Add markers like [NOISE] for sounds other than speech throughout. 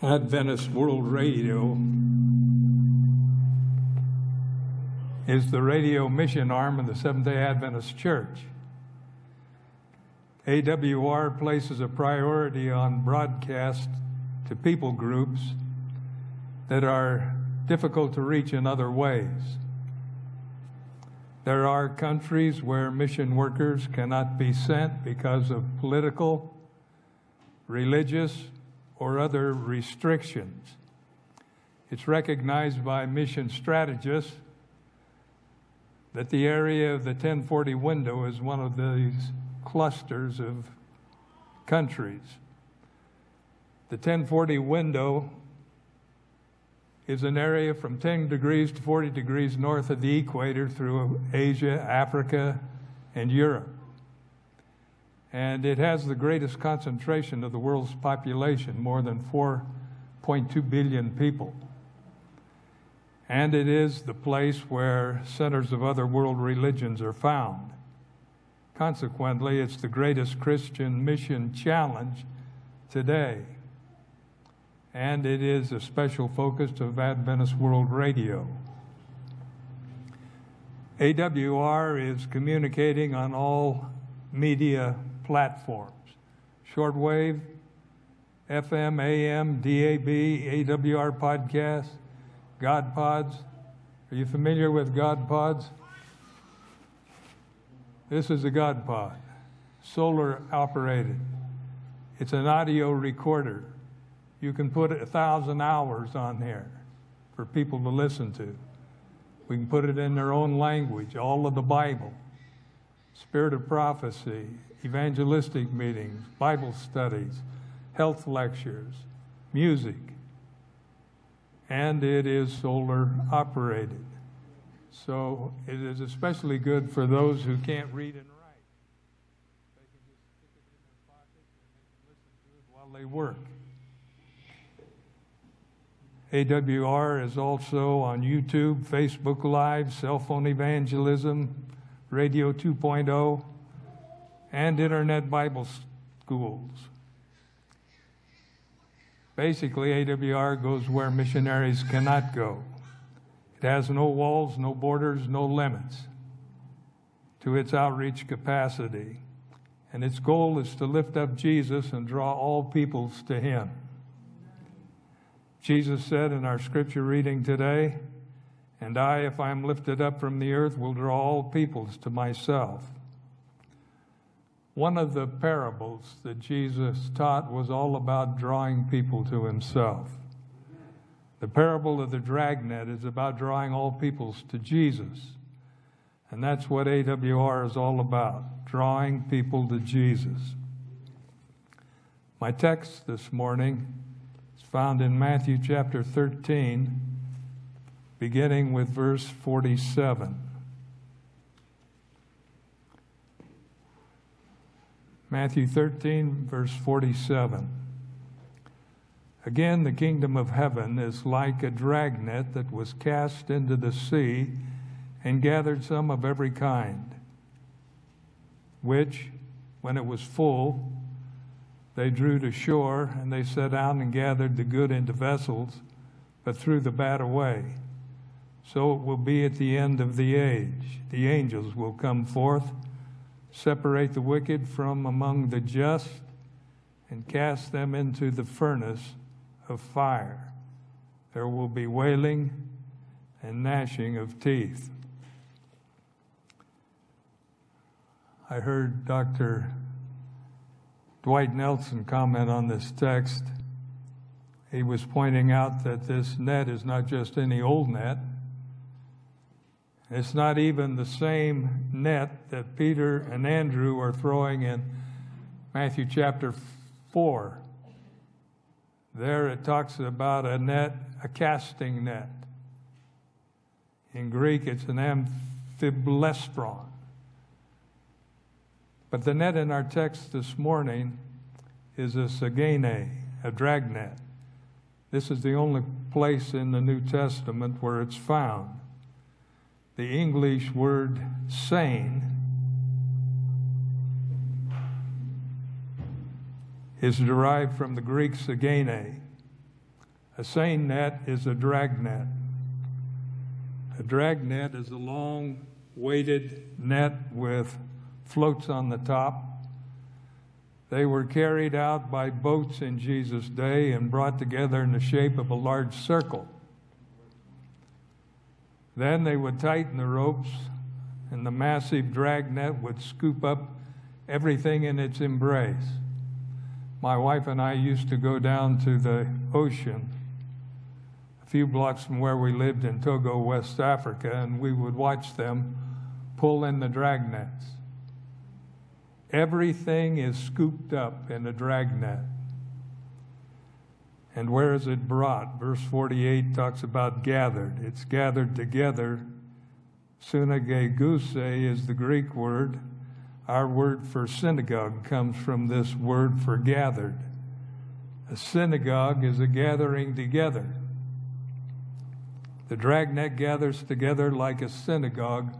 Adventist World Radio is the radio mission arm of the Seventh day Adventist Church. AWR places a priority on broadcast to people groups that are difficult to reach in other ways. There are countries where mission workers cannot be sent because of political, religious, or other restrictions. It's recognized by mission strategists that the area of the 1040 window is one of these clusters of countries. The 1040 window is an area from 10 degrees to 40 degrees north of the equator through Asia, Africa, and Europe and it has the greatest concentration of the world's population, more than 4.2 billion people. And it is the place where centers of other world religions are found. Consequently, it's the greatest Christian mission challenge today. And it is a special focus of Adventist World Radio. AWR is communicating on all media platforms shortwave, FM, AM, DAB, AWR podcasts, God Pods. Are you familiar with God Pods? This is a God Pod, solar operated. It's an audio recorder. You can put a thousand hours on there for people to listen to. We can put it in their own language, all of the Bible, spirit of prophecy, evangelistic meetings, Bible studies, health lectures, music, and it is solar operated. So it is especially good for those who can't read and write. They can just stick it in their pocket and they can listen to it while they work. AWR is also on YouTube, Facebook Live, cell phone evangelism, Radio 2.0, and internet Bible schools. Basically, AWR goes where missionaries cannot go. It has no walls, no borders, no limits to its outreach capacity. And its goal is to lift up Jesus and draw all peoples to Him. Jesus said in our scripture reading today, And I, if I am lifted up from the earth, will draw all peoples to myself. One of the parables that Jesus taught was all about drawing people to himself. The parable of the dragnet is about drawing all peoples to Jesus. And that's what AWR is all about drawing people to Jesus. My text this morning is found in Matthew chapter 13, beginning with verse 47. Matthew 13, verse 47. Again, the kingdom of heaven is like a dragnet that was cast into the sea and gathered some of every kind, which, when it was full, they drew to shore, and they set out and gathered the good into vessels, but threw the bad away. So it will be at the end of the age. The angels will come forth separate the wicked from among the just, and cast them into the furnace of fire. There will be wailing and gnashing of teeth. I heard Dr. Dwight Nelson comment on this text. He was pointing out that this net is not just any old net, it's not even the same net that Peter and Andrew are throwing in Matthew chapter 4. There it talks about a net, a casting net. In Greek, it's an amphiblestron. But the net in our text this morning is a sagene, a dragnet. This is the only place in the New Testament where it's found the English word seine is derived from the Greek sagene, A seine net is a drag net. A drag net is a long weighted net with floats on the top. They were carried out by boats in Jesus' day and brought together in the shape of a large circle. Then they would tighten the ropes, and the massive drag net would scoop up everything in its embrace. My wife and I used to go down to the ocean a few blocks from where we lived in Togo, West Africa, and we would watch them pull in the drag nets. Everything is scooped up in a drag net. And where is it brought? Verse 48 talks about gathered. It's gathered together. Synagogue is the Greek word. Our word for synagogue comes from this word for gathered. A synagogue is a gathering together. The dragnet gathers together like a synagogue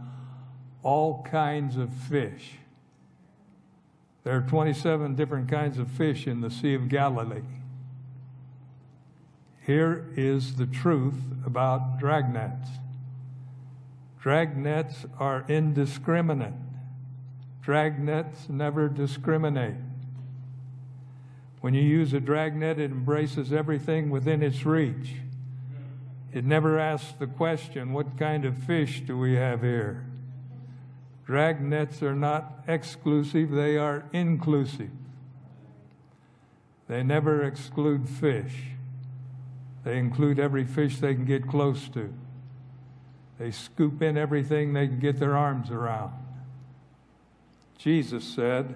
all kinds of fish. There are 27 different kinds of fish in the Sea of Galilee. Here is the truth about dragnets. Dragnets are indiscriminate. Dragnets never discriminate. When you use a dragnet, it embraces everything within its reach. It never asks the question, what kind of fish do we have here? Drag nets are not exclusive, they are inclusive. They never exclude fish. They include every fish they can get close to. They scoop in everything they can get their arms around. Jesus said,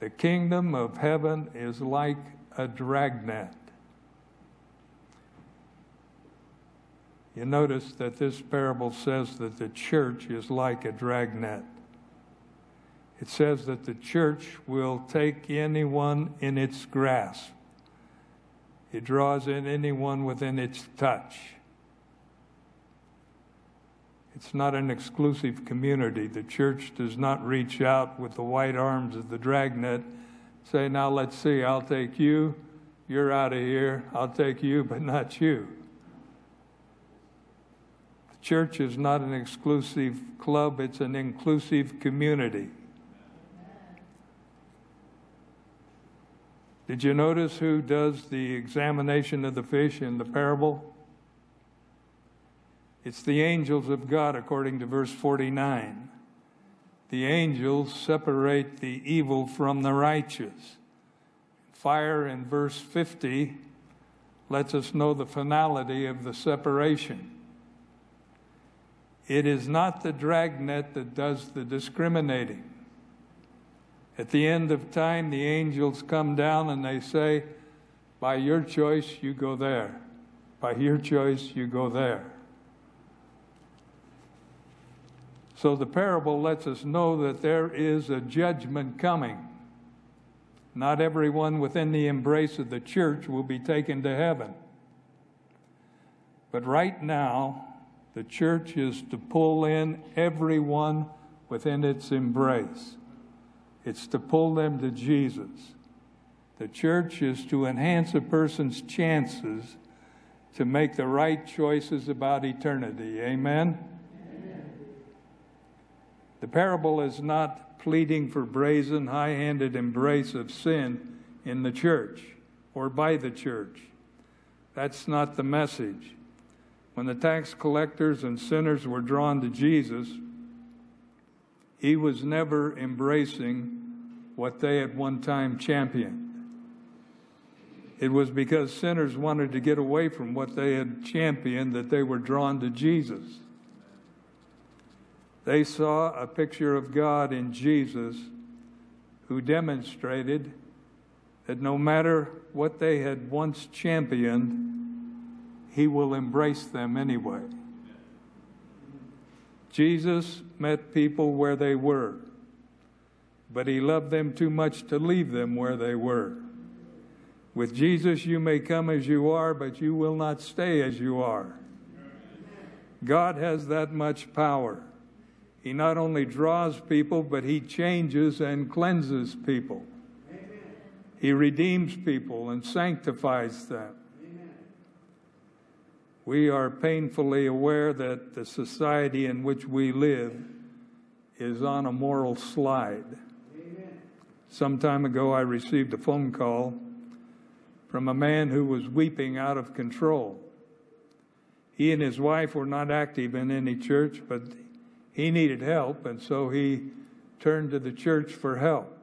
The kingdom of heaven is like a dragnet. You notice that this parable says that the church is like a dragnet. It says that the church will take anyone in its grasp. It draws in anyone within its touch. It's not an exclusive community. The church does not reach out with the white arms of the dragnet, say, Now let's see, I'll take you, you're out of here, I'll take you, but not you. The church is not an exclusive club, it's an inclusive community. Did you notice who does the examination of the fish in the parable? It's the angels of God, according to verse 49. The angels separate the evil from the righteous. Fire in verse 50 lets us know the finality of the separation. It is not the dragnet that does the discriminating. At the end of time, the angels come down and they say, By your choice, you go there. By your choice, you go there. So the parable lets us know that there is a judgment coming. Not everyone within the embrace of the church will be taken to heaven. But right now, the church is to pull in everyone within its embrace. It's to pull them to Jesus. The church is to enhance a person's chances to make the right choices about eternity. Amen? Amen? The parable is not pleading for brazen, high handed embrace of sin in the church or by the church. That's not the message. When the tax collectors and sinners were drawn to Jesus, he was never embracing what they at one time championed. It was because sinners wanted to get away from what they had championed that they were drawn to Jesus. They saw a picture of God in Jesus who demonstrated that no matter what they had once championed, he will embrace them anyway. Jesus met people where they were, but he loved them too much to leave them where they were. With Jesus, you may come as you are, but you will not stay as you are. God has that much power. He not only draws people, but he changes and cleanses people. He redeems people and sanctifies them. We are painfully aware that the society in which we live is on a moral slide. Some time ago, I received a phone call from a man who was weeping out of control. He and his wife were not active in any church, but he needed help, and so he turned to the church for help.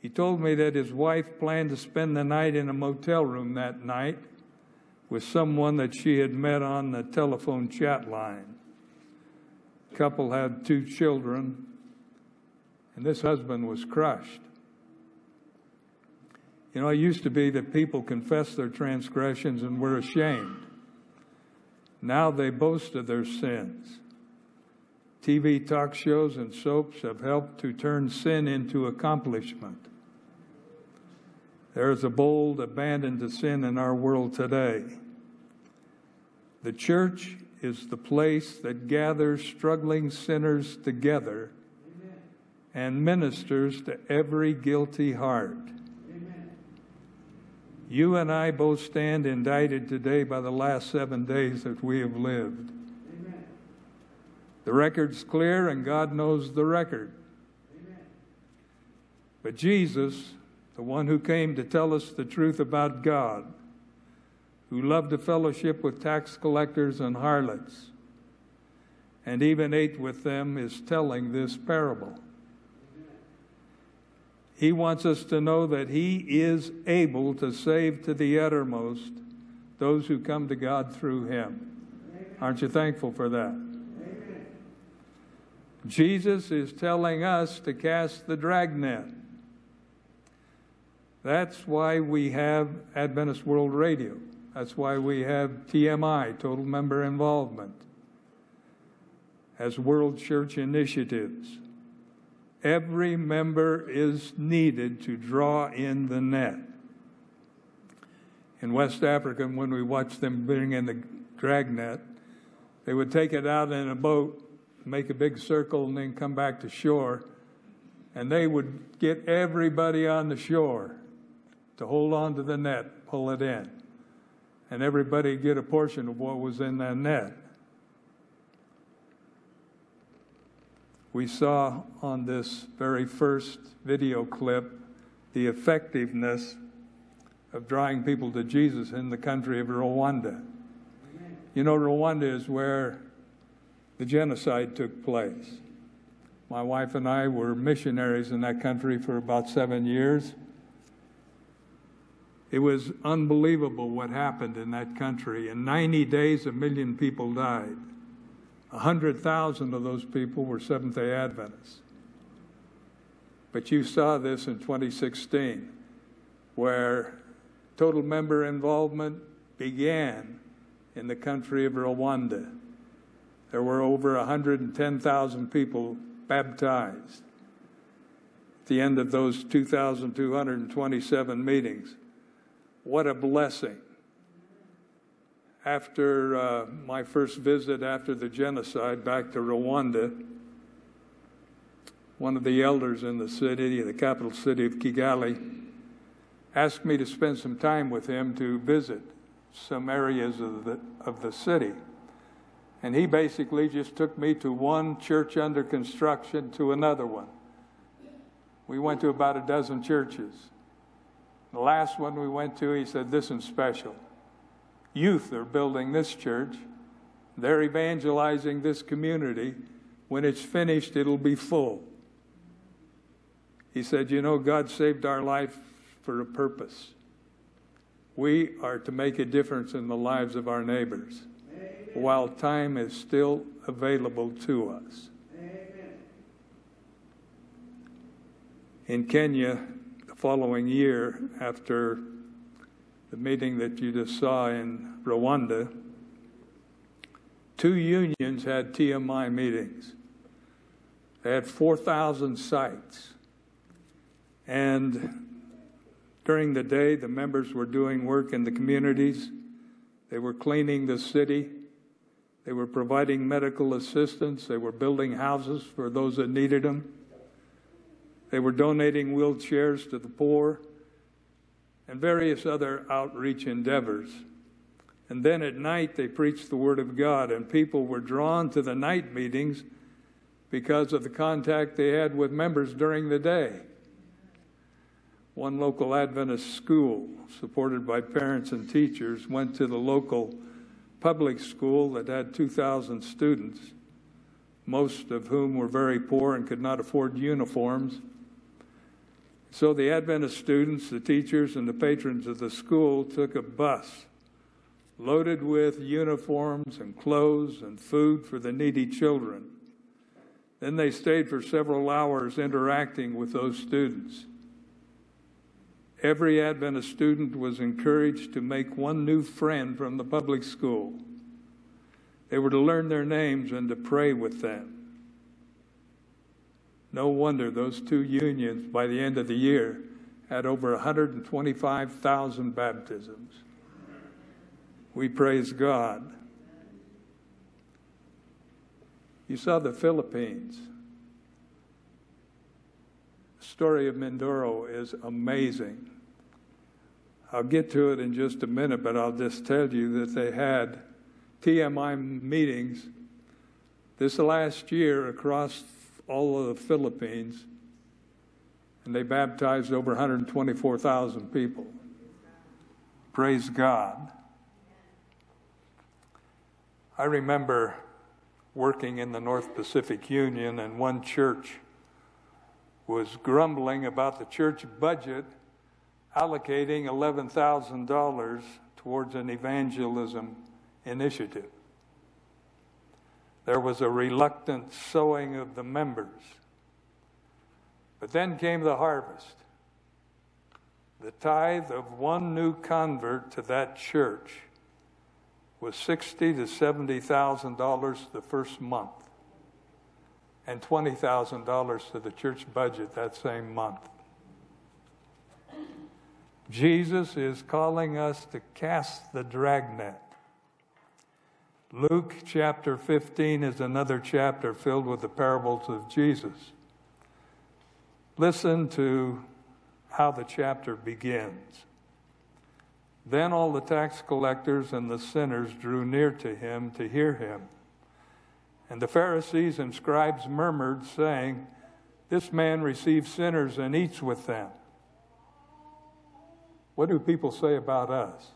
He told me that his wife planned to spend the night in a motel room that night with someone that she had met on the telephone chat line. The couple had two children, and this husband was crushed. You know, it used to be that people confessed their transgressions and were ashamed. Now they boast of their sins. TV talk shows and soaps have helped to turn sin into accomplishment. There is a bold abandon to sin in our world today. The church is the place that gathers struggling sinners together Amen. and ministers to every guilty heart. Amen. You and I both stand indicted today by the last seven days that we have lived. Amen. The record's clear, and God knows the record. But Jesus the one who came to tell us the truth about God, who loved to fellowship with tax collectors and harlots, and even ate with them, is telling this parable. He wants us to know that He is able to save to the uttermost those who come to God through Him. Aren't you thankful for that? Jesus is telling us to cast the dragnet. That's why we have Adventist World Radio. That's why we have TMI, Total Member Involvement, as World Church initiatives. Every member is needed to draw in the net. In West Africa, when we watched them bring in the dragnet, they would take it out in a boat, make a big circle, and then come back to shore. And they would get everybody on the shore to hold on to the net, pull it in, and everybody get a portion of what was in that net. We saw on this very first video clip the effectiveness of drawing people to Jesus in the country of Rwanda. You know, Rwanda is where the genocide took place. My wife and I were missionaries in that country for about seven years. It was unbelievable what happened in that country. In 90 days, a million people died. 100,000 of those people were Seventh day Adventists. But you saw this in 2016, where total member involvement began in the country of Rwanda. There were over 110,000 people baptized at the end of those 2,227 meetings. What a blessing. After uh, my first visit after the genocide back to Rwanda, one of the elders in the city, the capital city of Kigali, asked me to spend some time with him to visit some areas of the, of the city. And he basically just took me to one church under construction to another one. We went to about a dozen churches. The last one we went to, he said, This is special. Youth are building this church, they're evangelizing this community. When it's finished, it'll be full. He said, You know, God saved our life for a purpose. We are to make a difference in the lives of our neighbors Amen. while time is still available to us. Amen. In Kenya, following year, after the meeting that you just saw in Rwanda, two unions had TMI meetings. They had 4,000 sites. And during the day, the members were doing work in the communities. They were cleaning the city. They were providing medical assistance. They were building houses for those that needed them. They were donating wheelchairs to the poor and various other outreach endeavors. And then at night, they preached the Word of God, and people were drawn to the night meetings because of the contact they had with members during the day. One local Adventist school, supported by parents and teachers, went to the local public school that had 2,000 students, most of whom were very poor and could not afford uniforms. So the Adventist students, the teachers, and the patrons of the school took a bus loaded with uniforms and clothes and food for the needy children. Then they stayed for several hours interacting with those students. Every Adventist student was encouraged to make one new friend from the public school. They were to learn their names and to pray with them. No wonder those two unions, by the end of the year, had over 125,000 baptisms. We praise God. You saw the Philippines. The story of Mindoro is amazing. I'll get to it in just a minute, but I'll just tell you that they had TMI meetings this last year across all of the Philippines, and they baptized over 124,000 people. Praise God. I remember working in the North Pacific Union, and one church was grumbling about the church budget allocating $11,000 towards an evangelism initiative. There was a reluctant sowing of the members. But then came the harvest. The tithe of one new convert to that church was sixty to seventy thousand dollars the first month, and twenty thousand dollars to the church budget that same month. Jesus is calling us to cast the dragnet. Luke chapter 15 is another chapter filled with the parables of Jesus. Listen to how the chapter begins. Then all the tax collectors and the sinners drew near to him to hear him. And the Pharisees and scribes murmured, saying, This man receives sinners and eats with them. What do people say about us?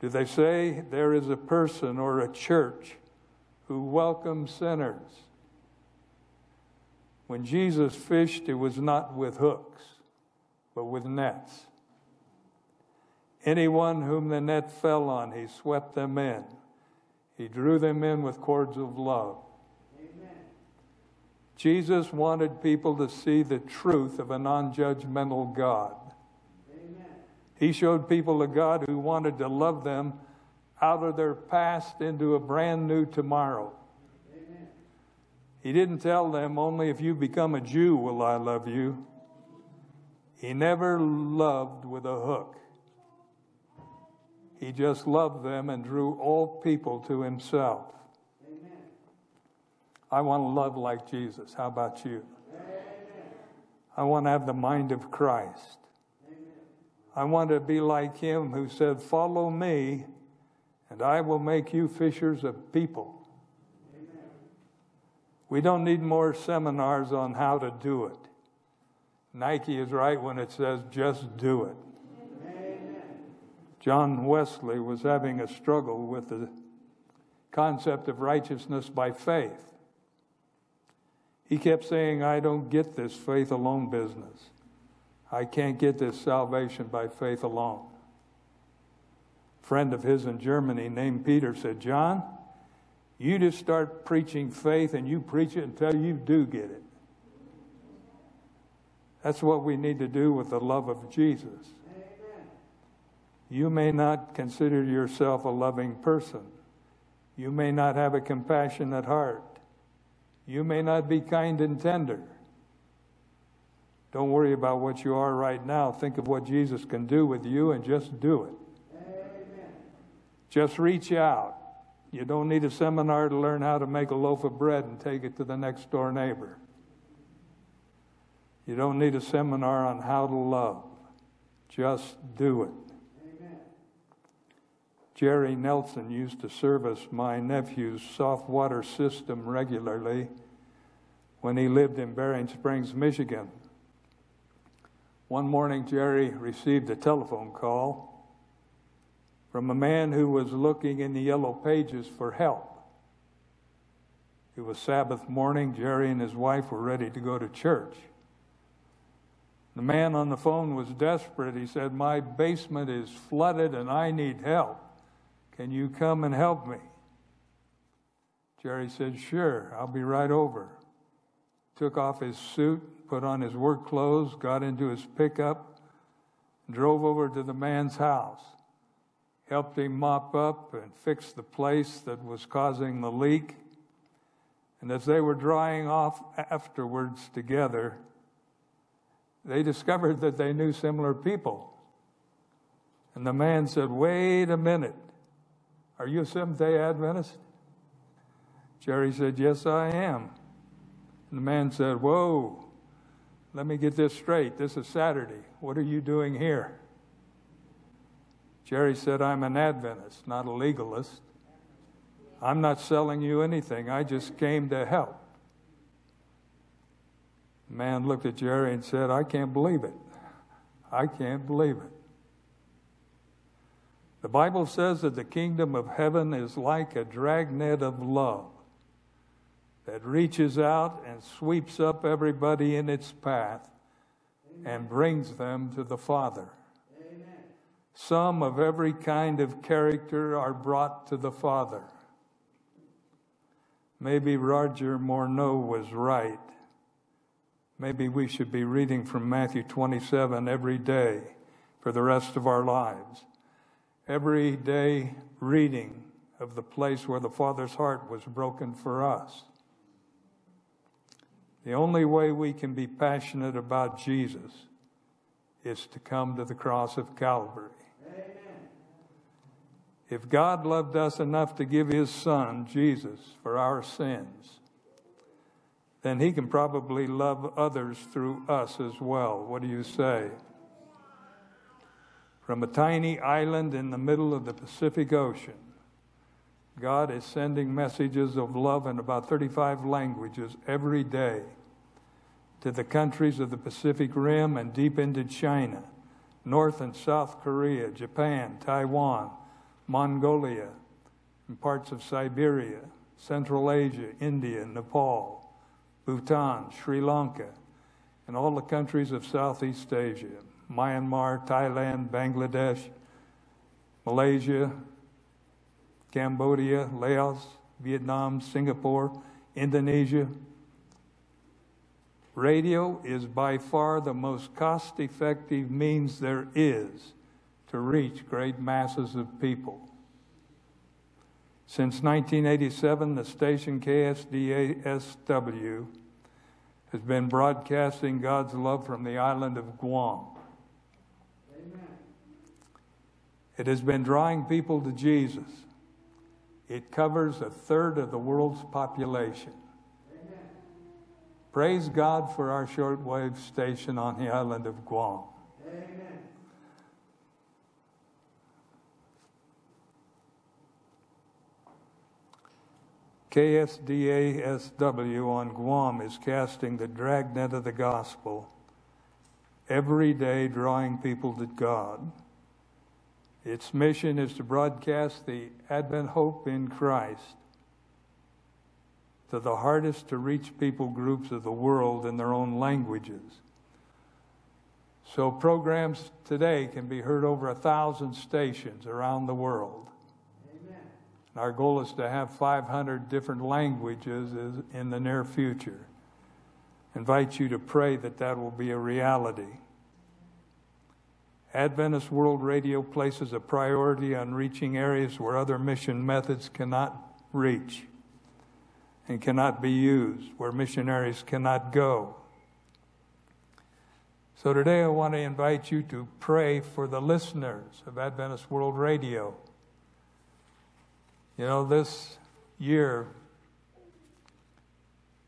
Do they say there is a person or a church who welcomes sinners? When Jesus fished, it was not with hooks, but with nets. Anyone whom the net fell on, he swept them in. He drew them in with cords of love. Amen. Jesus wanted people to see the truth of a non judgmental God. He showed people a God who wanted to love them out of their past into a brand new tomorrow. Amen. He didn't tell them, only if you become a Jew will I love you. He never loved with a hook. He just loved them and drew all people to himself. Amen. I want to love like Jesus. How about you? Amen. I want to have the mind of Christ. Amen. I want to be like him who said, Follow me, and I will make you fishers of people. We don't need more seminars on how to do it. Nike is right when it says, just do it. John Wesley was having a struggle with the concept of righteousness by faith. He kept saying, I don't get this faith alone business. I can't get this salvation by faith alone. A friend of his in Germany named Peter said, John, you just start preaching faith and you preach it until you do get it. That's what we need to do with the love of Jesus. Amen. You may not consider yourself a loving person. You may not have a compassionate heart. You may not be kind and tender. Don't worry about what you are right now. Think of what Jesus can do with you and just do it. Amen. Just reach out. You don't need a seminar to learn how to make a loaf of bread and take it to the next door neighbor. You don't need a seminar on how to love. Just do it. Amen. Jerry Nelson used to service my nephew's soft water system regularly when he lived in Berrien Springs, Michigan. One morning, Jerry received a telephone call from a man who was looking in the yellow pages for help. It was Sabbath morning. Jerry and his wife were ready to go to church. The man on the phone was desperate. He said, My basement is flooded and I need help. Can you come and help me? Jerry said, Sure, I'll be right over. Took off his suit, put on his work clothes, got into his pickup, drove over to the man's house, helped him mop up and fix the place that was causing the leak. And as they were drying off afterwards together, they discovered that they knew similar people. And the man said, Wait a minute. Are you a Seventh day Adventist? Jerry said, Yes, I am. And the man said, Whoa, let me get this straight. This is Saturday. What are you doing here? Jerry said, I'm an Adventist, not a legalist. I'm not selling you anything. I just came to help. The man looked at Jerry and said, I can't believe it. I can't believe it. The Bible says that the kingdom of heaven is like a dragnet of love that reaches out and sweeps up everybody in its path and brings them to the Father. Some of every kind of character are brought to the Father. Maybe Roger Morneau was right. Maybe we should be reading from Matthew 27 every day for the rest of our lives. Every day reading of the place where the Father's heart was broken for us. The only way we can be passionate about Jesus is to come to the cross of Calvary. If God loved us enough to give his son, Jesus, for our sins, then he can probably love others through us as well. What do you say? From a tiny island in the middle of the Pacific Ocean, God is sending messages of love in about 35 languages every day to the countries of the Pacific Rim and deep into China, North and South Korea, Japan, Taiwan, Mongolia, and parts of Siberia, Central Asia, India, Nepal, Bhutan, Sri Lanka, and all the countries of Southeast Asia, Myanmar, Thailand, Bangladesh, Malaysia, Cambodia, Laos, Vietnam, Singapore, Indonesia. Radio is by far the most cost effective means there is to reach great masses of people. Since 1987, the station KSDASW has been broadcasting God's love from the island of Guam. Amen. It has been drawing people to Jesus. It covers a third of the world's population. Praise God for our shortwave station on the island of Guam. Amen. KSDASW on Guam is casting the dragnet of the gospel every day, drawing people to God. Its mission is to broadcast the Advent hope in Christ to the hardest to reach people groups of the world in their own languages. So, programs today can be heard over a thousand stations around the world. Our goal is to have 500 different languages in the near future. Invite you to pray that that will be a reality. Adventist World Radio places a priority on reaching areas where other mission methods cannot reach and cannot be used, where missionaries cannot go. So today I want to invite you to pray for the listeners of Adventist World Radio. You know, this year,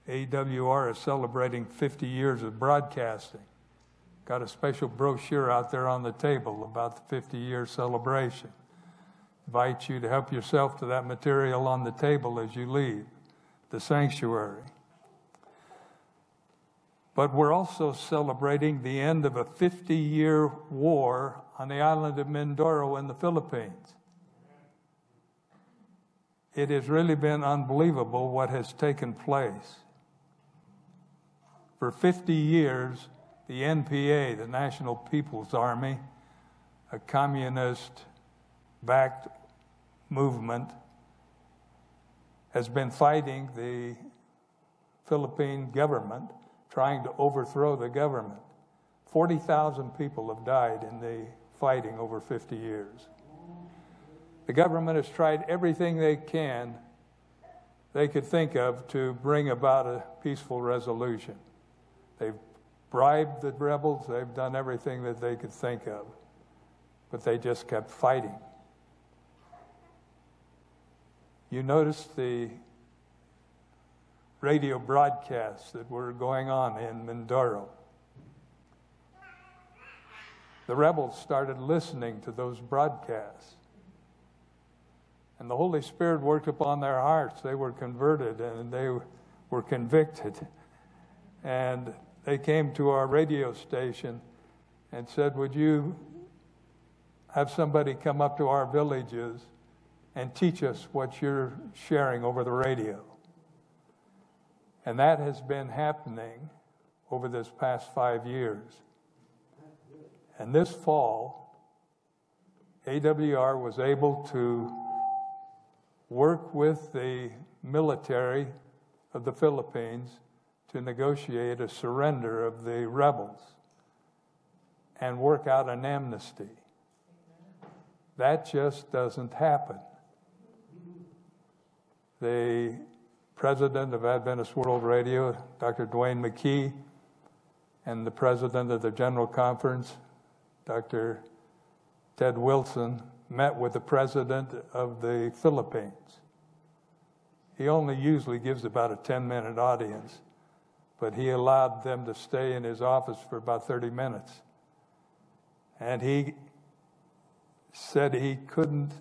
AWR is celebrating 50 years of broadcasting. Got a special brochure out there on the table about the 50 year celebration. invite you to help yourself to that material on the table as you leave the sanctuary. But we're also celebrating the end of a 50 year war on the island of Mindoro in the Philippines. It has really been unbelievable what has taken place. For 50 years, the NPA, the National People's Army, a communist backed movement, has been fighting the Philippine government, trying to overthrow the government. 40,000 people have died in the fighting over 50 years. The government has tried everything they can, they could think of, to bring about a peaceful resolution. They've bribed the rebels, they've done everything that they could think of, but they just kept fighting. You notice the radio broadcasts that were going on in Mindoro. The rebels started listening to those broadcasts. And the Holy Spirit worked upon their hearts. They were converted and they were convicted. And they came to our radio station and said, Would you have somebody come up to our villages and teach us what you're sharing over the radio? And that has been happening over this past five years. And this fall, AWR was able to work with the military of the Philippines to negotiate a surrender of the rebels and work out an amnesty. That just doesn't happen. The president of Adventist World Radio, Dr. Duane McKey, and the president of the General Conference, Dr. Ted Wilson, met with the president of the Philippines. He only usually gives about a 10 minute audience but he allowed them to stay in his office for about 30 minutes. And he said he couldn't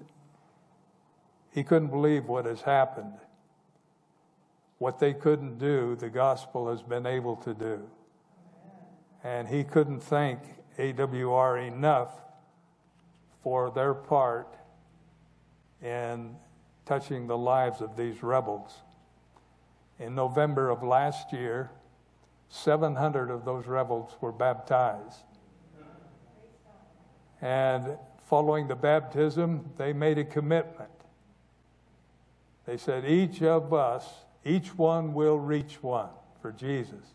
he couldn't believe what has happened. What they couldn't do, the gospel has been able to do. And he couldn't thank AWR enough for their part in touching the lives of these rebels. In November of last year, 700 of those rebels were baptized. And following the baptism, they made a commitment. They said, Each of us, each one will reach one for Jesus.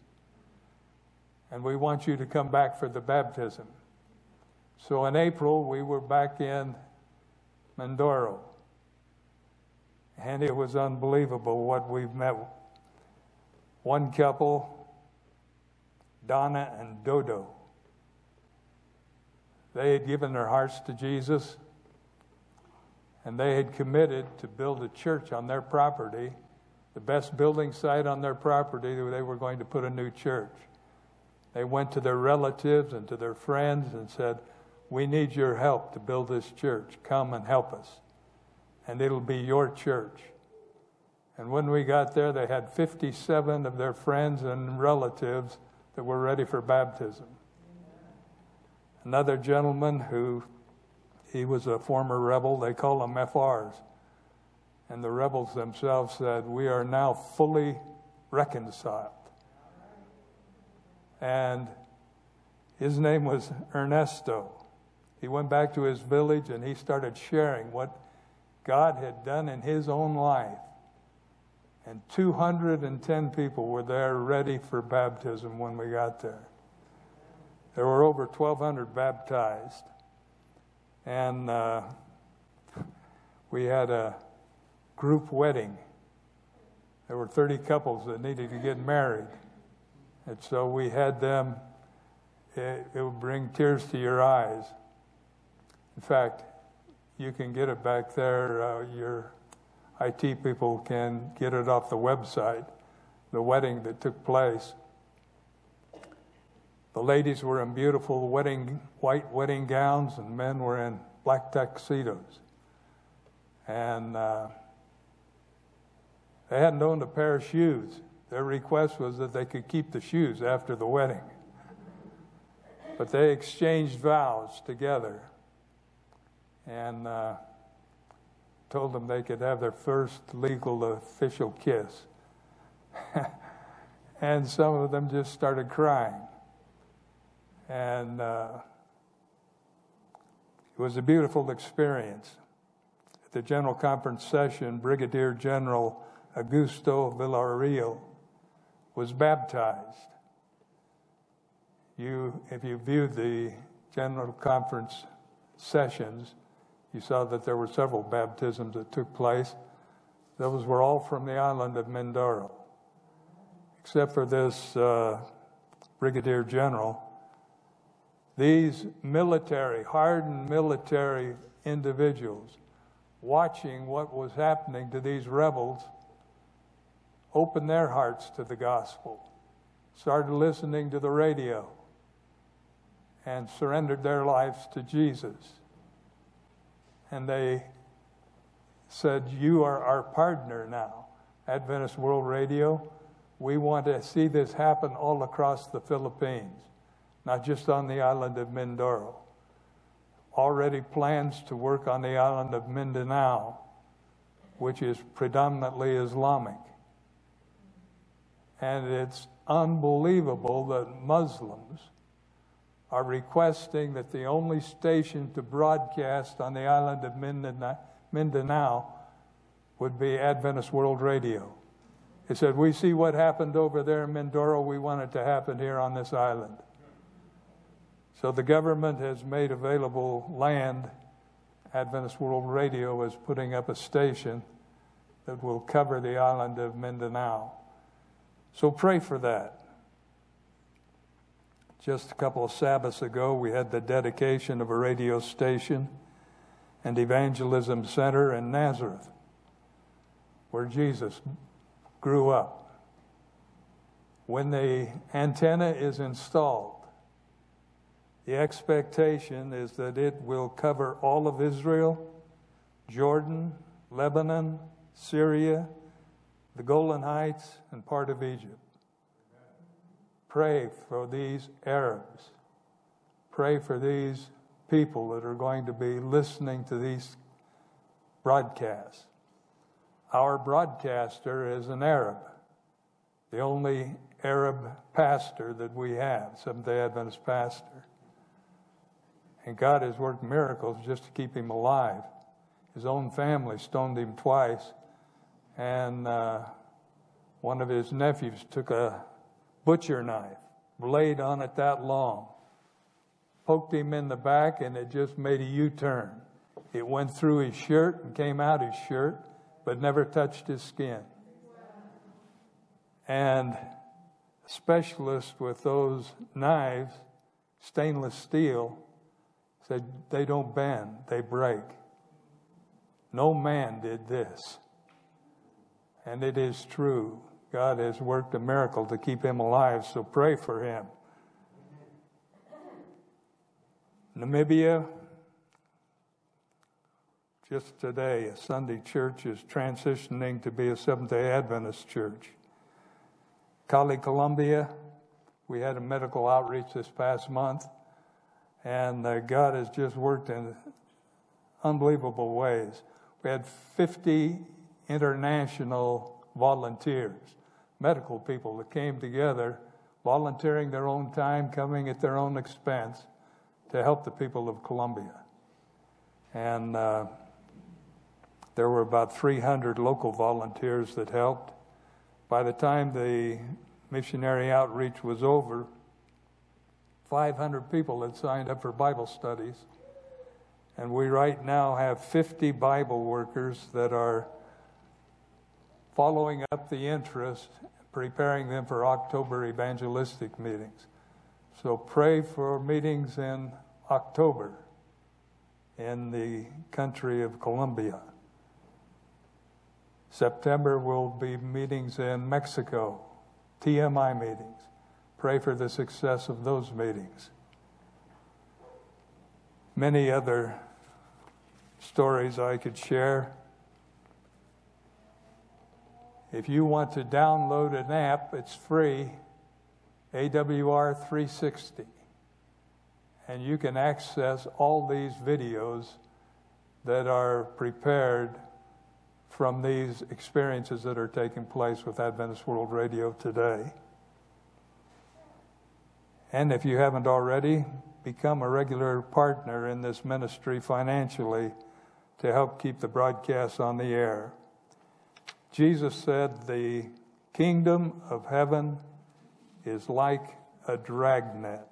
And we want you to come back for the baptism. So in April, we were back in Mindoro. And it was unbelievable what we've met. One couple Donna and Dodo. They had given their hearts to Jesus and they had committed to build a church on their property, the best building site on their property, they were going to put a new church. They went to their relatives and to their friends and said, We need your help to build this church. Come and help us. And it'll be your church. And when we got there, they had 57 of their friends and relatives that were ready for baptism. Another gentleman who he was a former rebel, they call them FRs. And the rebels themselves said, We are now fully reconciled. And his name was Ernesto. He went back to his village and he started sharing what God had done in his own life and 210 people were there ready for baptism when we got there. There were over 1,200 baptized. And uh, we had a group wedding. There were 30 couples that needed to get married. And so we had them, it, it would bring tears to your eyes. In fact, you can get it back there. Uh, your IT people can get it off the website, the wedding that took place. The ladies were in beautiful wedding, white wedding gowns, and men were in black tuxedos. And uh, they hadn't owned a pair of shoes. Their request was that they could keep the shoes after the wedding. But they exchanged vows together and uh, told them they could have their first legal official kiss. [LAUGHS] and some of them just started crying. And uh, it was a beautiful experience. At the General Conference session, Brigadier General Augusto Villarreal was baptized. You, if you viewed the General Conference sessions, you saw that there were several baptisms that took place. Those were all from the island of Mindoro, except for this uh, Brigadier General. These military, hardened military individuals, watching what was happening to these rebels, opened their hearts to the gospel, started listening to the radio, and surrendered their lives to Jesus. And they said, You are our partner now, Adventist World Radio. We want to see this happen all across the Philippines, not just on the island of Mindoro. Already plans to work on the island of Mindanao, which is predominantly Islamic. And it's unbelievable that Muslims are requesting that the only station to broadcast on the island of Mindanao would be Adventist World Radio. He said, We see what happened over there in Mindoro, we want it to happen here on this island. So the government has made available land. Adventist World Radio is putting up a station that will cover the island of Mindanao. So pray for that. Just a couple of Sabbaths ago, we had the dedication of a radio station and evangelism center in Nazareth, where Jesus grew up. When the antenna is installed, the expectation is that it will cover all of Israel, Jordan, Lebanon, Syria, the Golan Heights, and part of Egypt. Pray for these Arabs. Pray for these people that are going to be listening to these broadcasts. Our broadcaster is an Arab, the only Arab pastor that we have, Seventh day Adventist pastor. And God has worked miracles just to keep him alive. His own family stoned him twice, and uh, one of his nephews took a butcher knife, blade on it that long, poked him in the back, and it just made a U turn. It went through his shirt and came out his shirt, but never touched his skin. And a specialist with those knives, stainless steel, said they don't bend, they break. No man did this. And it is true. God has worked a miracle to keep him alive, so pray for him. Namibia, just today, a Sunday church is transitioning to be a Seventh day Adventist church. Cali, Colombia, we had a medical outreach this past month, and uh, God has just worked in unbelievable ways. We had 50 international volunteers medical people that came together, volunteering their own time, coming at their own expense to help the people of Colombia. And uh, there were about 300 local volunteers that helped. By the time the missionary outreach was over, 500 people had signed up for Bible studies. And we right now have 50 Bible workers that are following up the interest, preparing them for October evangelistic meetings. So pray for meetings in October in the country of Colombia. September will be meetings in Mexico, TMI meetings. Pray for the success of those meetings. Many other stories I could share If you want to download an app, it's free, AWR 360. And you can access all these videos that are prepared from these experiences that are taking place with Adventist World Radio today. And if you haven't already, become a regular partner in this ministry financially to help keep the broadcasts on the air. Jesus said, The kingdom of heaven is like a dragnet.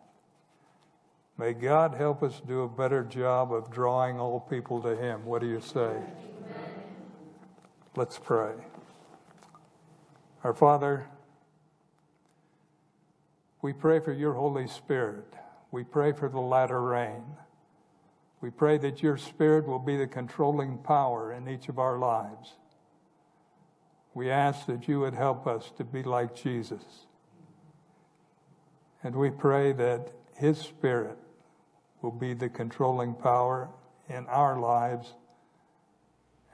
May God help us do a better job of drawing all people to Him. What do you say? Amen. Let's pray. Our Father, we pray for your Holy Spirit. We pray for the latter rain. We pray that your Spirit will be the controlling power in each of our lives. We ask that you would help us to be like Jesus. And we pray that his Spirit will be the controlling power in our lives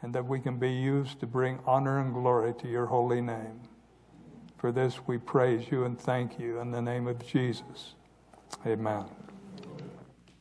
and that we can be used to bring honor and glory to your holy name. For this we praise you and thank you in the name of Jesus. Amen.